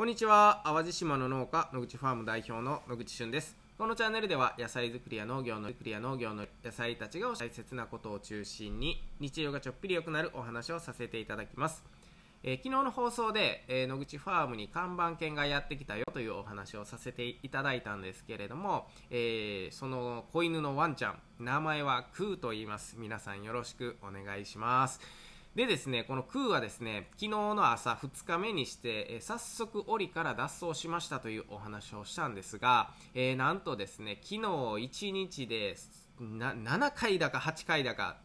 こんにちは。淡路島の農家野口ファーム代表の野口俊です。このチャンネルでは野菜作りや農業の作りや農業の野菜たちが大切なことを中心に日常がちょっぴり良くなるお話をさせていただきます。えー、昨日の放送で、えー、野口ファームに看板犬がやってきたよというお話をさせていただいたんですけれども、えー、その子犬のワンちゃん名前はクーと言います。皆さんよろしくお願いします。でですね、このクーはですね、昨日の朝2日目にして、え、早速檻から脱走しましたというお話をしたんですが、えー、なんとですね、昨日1日で7回だか8回だか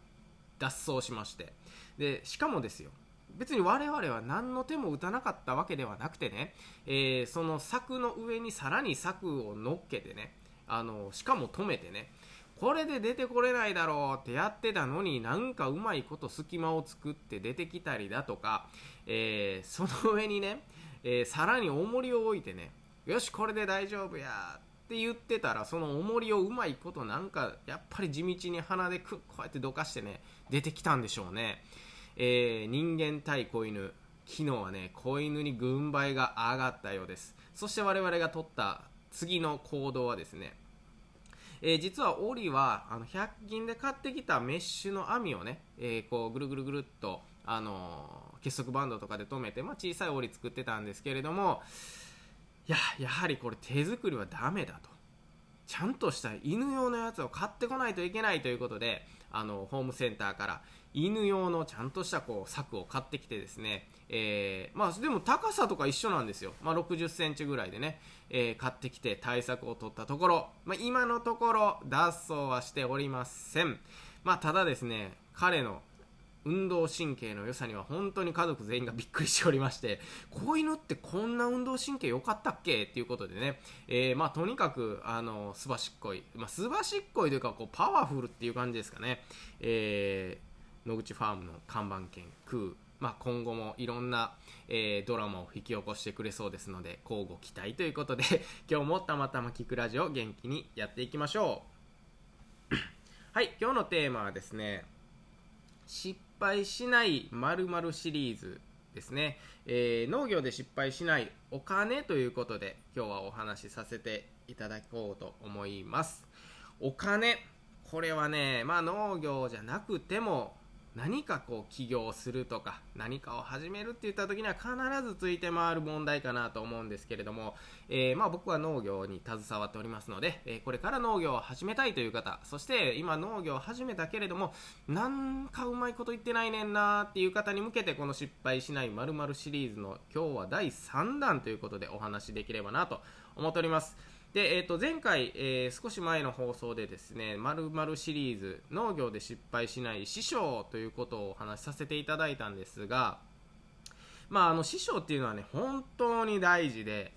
脱走しまして、で、しかもですよ、別に我々は何の手も打たなかったわけではなくてね、えー、その柵の上にさらに柵を乗っけてね、あのしかも止めてね、これで出てこれないだろうってやってたのになんかうまいこと隙間を作って出てきたりだとか、えー、その上にね、えー、さらに重りを置いてねよしこれで大丈夫やって言ってたらその重りをうまいことなんかやっぱり地道に鼻でくこうやってどかしてね出てきたんでしょうね、えー、人間対子犬昨日はね子犬に軍配が上がったようです。そして我々が取った次の行動はですねえー、実はオリはあの100均で買ってきたメッシュの網をね、えー、こうぐるぐるぐるっと、あのー、結束バンドとかで留めて、まあ、小さいオリ作ってたんですけれどもいややはりこれ手作りはダメだと。ちゃんとした犬用のやつを買ってこないといけないということであのホームセンターから犬用のちゃんとしたこう柵を買ってきてですね、えー、まあ、でも高さとか一緒なんですよ、まあ、60センチぐらいでね、えー、買ってきて対策を取ったところ、まあ、今のところ脱走はしておりません、ま、ただですね彼の運動神経の良さには本当に家族全員がびっくりしておりまして子犬ってこんな運動神経良かったっけ？っていうことでね、えー、まあ、とにかくあのすばしっこい、まあ、すばしっこいというかこうパワフルっていう感じですかね、えー、野口ファームの看板犬クー。まあ、今後もいろんな、えー、ドラマを引き起こしてくれそうですので交互期待ということで 今日もたまたま聞くラジオ元気にやっていきましょう。はい今日のテーマはですね失敗しない〇〇シリーズですね、えー、農業で失敗しないお金ということで今日はお話しさせていただこうと思います。お金。これはねまあ農業じゃなくても何かこう起業するとか何かを始めるって言った時には必ずついて回る問題かなと思うんですけれども、えー、まあ僕は農業に携わっておりますので、えー、これから農業を始めたいという方そして今農業を始めたけれどもなんかうまいこと言ってないねんなーっていう方に向けてこの失敗しない〇〇シリーズの今日は第3弾ということでお話しできればなと思っております。で、えー、と前回、えー、少し前の放送でですね、まるシリーズ、農業で失敗しない師匠ということをお話しさせていただいたんですが、まあ、あの師匠っていうのはね、本当に大事で、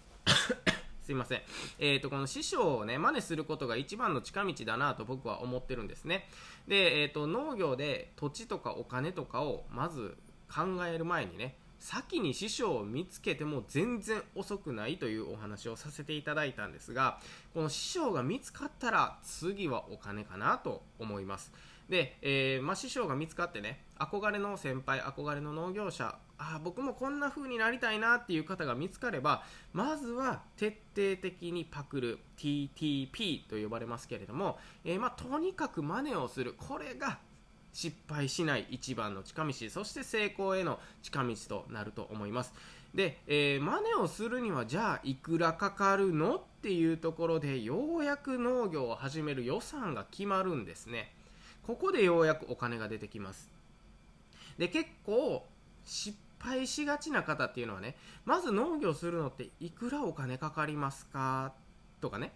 すいません。えっ、ー、と、この師匠をね、真似することが一番の近道だなと僕は思ってるんですね。で、えっ、ー、と、農業で土地とかお金とかをまず考える前にね、先に師匠を見つけても全然遅くないというお話をさせていただいたんですがこの師匠が見つかったら次はお金かなと思います。で、えー、まあ、師匠が見つかってね憧れの先輩憧れの農業者あ僕もこんな風になりたいなっていう方が見つかればまずは徹底的にパクる TTP と呼ばれますけれども、えー、まあ、とにかく真似をする。これが失敗しない一番の近道そして成功への近道となると思います。で、えー、真似をするにはじゃあいくらかかるのっていうところでようやく農業を始める予算が決まるんですね。ここでようやくお金が出てきます。で結構失敗しがちな方っていうのはねまず農業するのっていくらお金かかりますか？とかね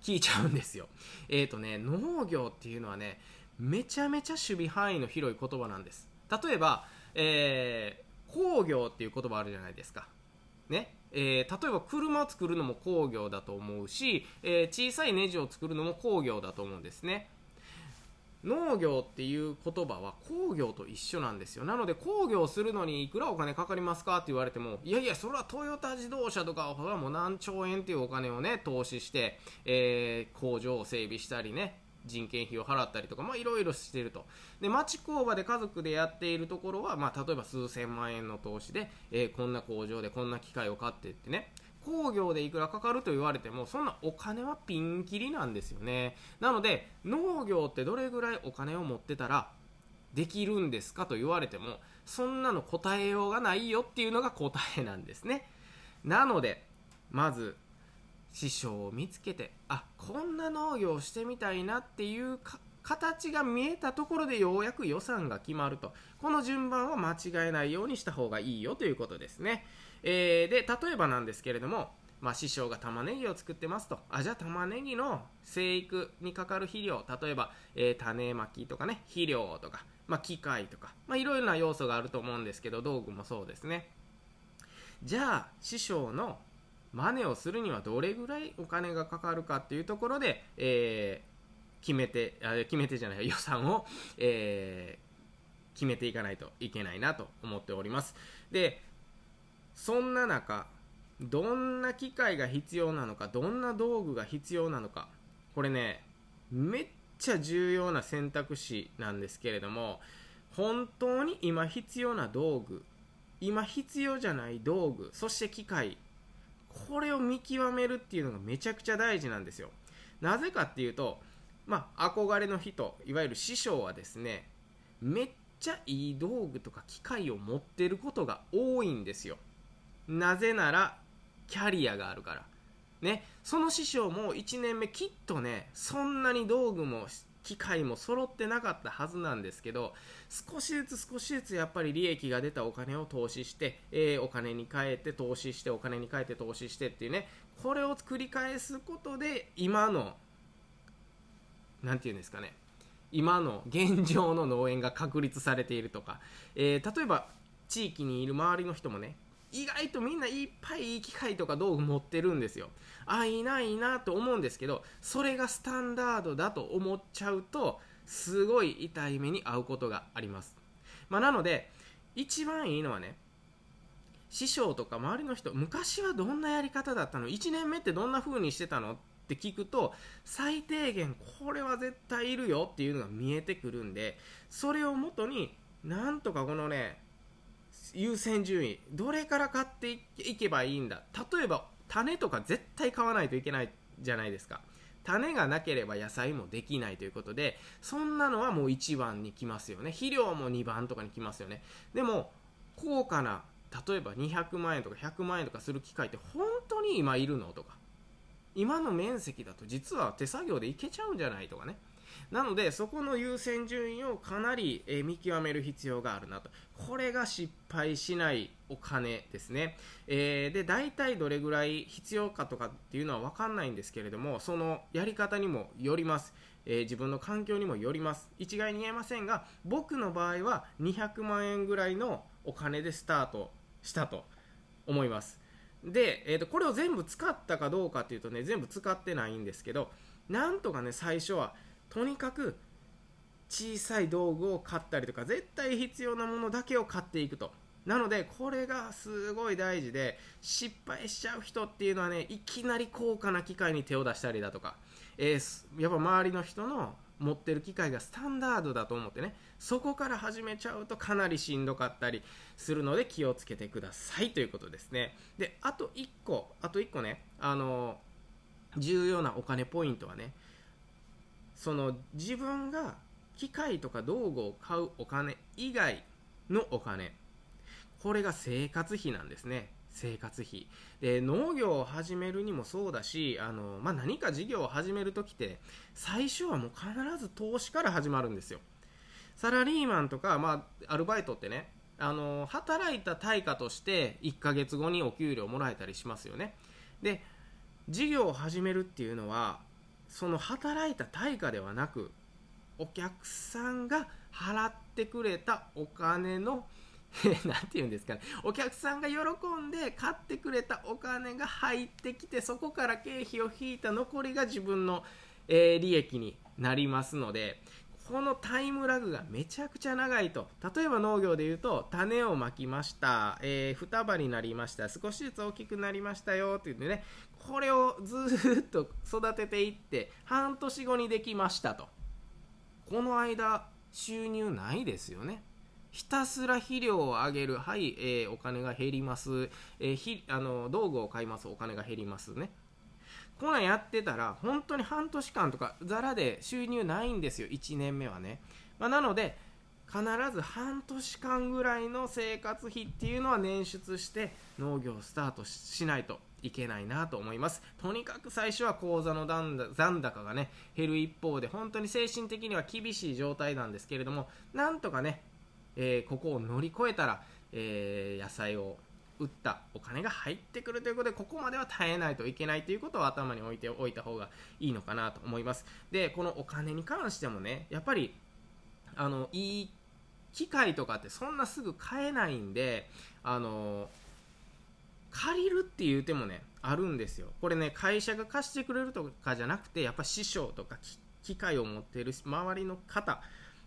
聞いちゃうんですよ。えっ、ー、とね農業っていうのはねめちゃめちゃ守備範囲の広い言葉なんです。例えば、えー、工業っていう言葉あるじゃないですか。ね？えー、例えば車を作るのも工業だと思うし、えー、小さいネジを作るのも工業だと思うんですね。農業っていう言葉は工業と一緒なんですよ。なので工業するのにいくらお金かかりますかって言われてもいやいやそれはトヨタ自動車とかはもう何兆円っていうお金をね投資して、えー、工場を整備したりね人件費を払ったりとか、まあ、いろいろしてると。で、町工場で家族でやっているところは、まあ、例えば数千万円の投資で、えー、こんな工場でこんな機械を買ってってね、工業でいくらかかると言われても、そんなお金はピンキリなんですよね。なので、農業ってどれぐらいお金を持ってたらできるんですかと言われても、そんなの答えようがないよっていうのが答えなんですね。なので、まず、師匠を見つけてあこんな農業してみたいなっていう形が見えたところでようやく予算が決まるとこの順番を間違えないようにした方がいいよということですね、えー、で例えばなんですけれどもまあ、師匠が玉ねぎを作ってますと。あ、じゃあ玉ねぎの生育にかかる肥料、例えば、えー、種まきとかね、肥料とか、まあ、機械とか、まあ、いろいろな要素があると思うんですけど、道具もそうですね。じゃあ、師匠の真似をするにはどれぐらいお金がかかるかっていうところで、えー、決めてあ決めてじゃない予算を、えー、決めていかないといけないなと思っております。でそんな中どんな機械が必要なのかどんな道具が必要なのかこれねめっちゃ重要な選択肢なんですけれども本当に今必要な道具今必要じゃない道具そして機械これを見極めるっていうのがめちゃくちゃ大事なんですよ。なぜかっていうとまあ憧れの人いわゆる師匠はですねめっちゃいい道具とか機械を持ってることが多いんですよ。なぜならキャリアがあるから。ね。その師匠も1年目きっとねそんなに道具も機械も揃ってなかったはずなんですけど少しずつ少しずつやっぱり利益が出たお金を投資して、えー、お金に変えて投資してお金に変えて投資してっていうねこれを繰り返すことで今の何て言うんですかね今の現状の農園が確立されているとか、えー、例えば地域にいる周りの人もね意外とみんないっぱいいい機械とか道具持ってるんですよ。あ、いいな、いいなと思うんですけど、それがスタンダードだと思っちゃうと、すごい痛い目に遭うことがあります。まあ、なので、一番いいのはね、師匠とか周りの人、昔はどんなやり方だったの ?1 年目ってどんな風にしてたの？って聞くと、最低限これは絶対いるよっていうのが見えてくるんで、それをもとに、なんとかこのね、優先順位どれから買っていけばいいんだ？例えば種とか絶対買わないといけないじゃないですか。種がなければ野菜もできないということでそんなのはもう1番に来ますよね。肥料も2番とかに来ますよね。でも高価な例えば200万円とか100万円とかする機械って本当に今いるの？とか。今の面積だと実は手作業でいけちゃうんじゃない？とかね。なのでそこの優先順位をかなり、え見極める必要があるなと。これが失敗しないお金ですね、えー、で大体どれぐらい必要かとかっていうのは分かんないんですけれどもそのやり方にもよります。えー、自分の環境にもよります。一概に言えませんが僕の場合は200万円ぐらいのお金でスタートしたと思います。で、えーと、これを全部使ったかどうかっていうとね全部使ってないんですけどなんとかね最初はとにかく小さい道具を買ったりとか絶対必要なものだけを買っていくと。なのでこれがすごい大事で失敗しちゃう人っていうのはねいきなり高価な機械に手を出したりだとか、えー、やっぱ周りの人の持ってる機械がスタンダードだと思ってねそこから始めちゃうとかなりしんどかったりするので気をつけてくださいということですね。であと1個あと1個ねあの重要なお金ポイントはねその自分が機械とか道具を買うお金以外のお金。これが生活費なんですね。生活費。で農業を始めるにもそうだしあの、まあ、何か事業を始める時って最初はもう必ず投資から始まるんですよ。サラリーマンとか、まあ、アルバイトってねあの働いた対価として1ヶ月後にお給料もらえたりしますよね。で事業を始めるっていうのはその働いた対価ではなくお客さんが払ってくれたお金の 何て言うんですかね。お客さんが喜んで買ってくれたお金が入ってきてそこから経費を引いた残りが自分の、えー、利益になりますのでこのタイムラグがめちゃくちゃ長いと。例えば農業でいうと種をまきました、えー、双葉になりました。少しずつ大きくなりましたよって言ってね。これをずっと育てていって半年後にできましたと。この間収入ないですよね。ひたすら肥料をあげる。はい、えー、お金が減ります、えー、ひあの道具を買います。お金が減りますね。こんなんやってたら本当に半年間とかザラで収入ないんですよ1年目はね、まあ、なので必ず半年間ぐらいの生活費っていうのは捻出して農業をスタートしないといけないなと思います。とにかく最初は口座の残高がね減る一方で本当に精神的には厳しい状態なんですけれどもなんとかね、えー、ここを乗り越えたら、えー、野菜を売ったお金が入ってくるということでここまでは耐えないといけないということを頭に置いておいた方がいいのかなと思います。でこのお金に関してもねやっぱりあのいい機械とかってそんなすぐ買えないんであの借りるっていう手もねあるんですよ。これね会社が貸してくれるとかじゃなくてやっぱ師匠とか機械を持っている周りの方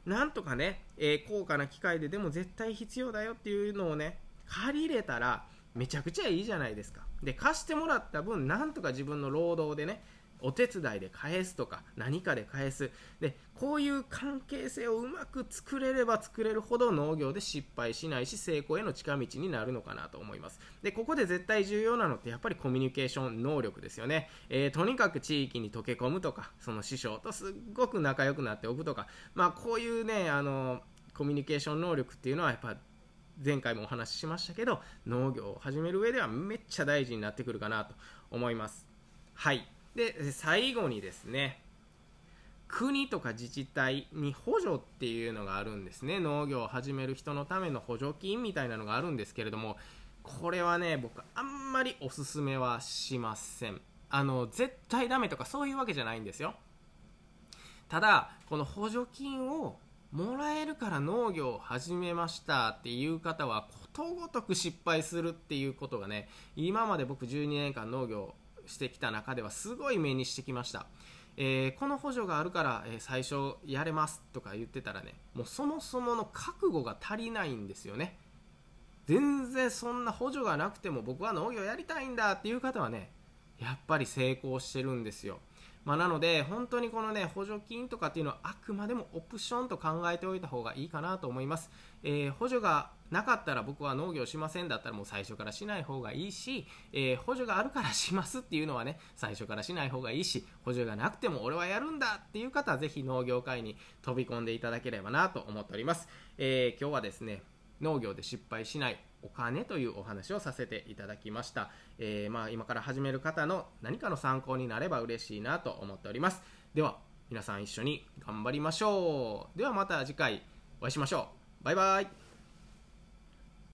なんとかね、えー、高価な機械ででも絶対必要だよっていうのをね借りれたらめちゃくちゃいいじゃないですか。で貸してもらった分なんとか自分の労働でねお手伝いで返すとか何かで返す。でこういう関係性をうまく作れれば作れるほど農業で失敗しないし成功への近道になるのかなと思います。でここで絶対重要なのってやっぱりコミュニケーション能力ですよね、えー、とにかく地域に溶け込むとかその師匠とすっごく仲良くなっておくとか。まあこういうねあのコミュニケーション能力っていうのはやっぱ前回もお話ししましたけど農業を始める上ではめっちゃ大事になってくるかなと思います。はい。で最後にですね国とか自治体に補助っていうのがあるんですね。農業を始める人のための補助金みたいなのがあるんですけれどもこれはね僕あんまりおすすめはしません。あの絶対ダメとかそういうわけじゃないんですよ。ただこの補助金をもらえるから農業を始めましたっていう方はことごとく失敗するっていうことがね今まで僕12年間農業してきた中ではすごい目にしてきました、えー、この補助があるから、え、最初やれますとか言ってたらねもうそもそもの覚悟が足りないんですよね。全然そんな補助がなくても僕は農業やりたいんだっていう方はねやっぱり成功してるんですよ。まあ、なので、本当にこのね、補助金とかっていうのはあくまでもオプションと考えておいた方がいいかなと思います。えー、補助がなかったら僕は農業しませんだったらもう最初からしない方がいいし、えー、補助があるからしますっていうのはね、最初からしない方がいいし、補助がなくても俺はやるんだっていう方はぜひ農業界に飛び込んでいただければなと思っております。えー、今日はですね、農業で失敗しないお金というお話をさせていただきました、えー、まあ、今から始める方の何かの参考になれば嬉しいなと思っております。では皆さん一緒に頑張りましょう。ではまた次回お会いしましょう。バイバイ。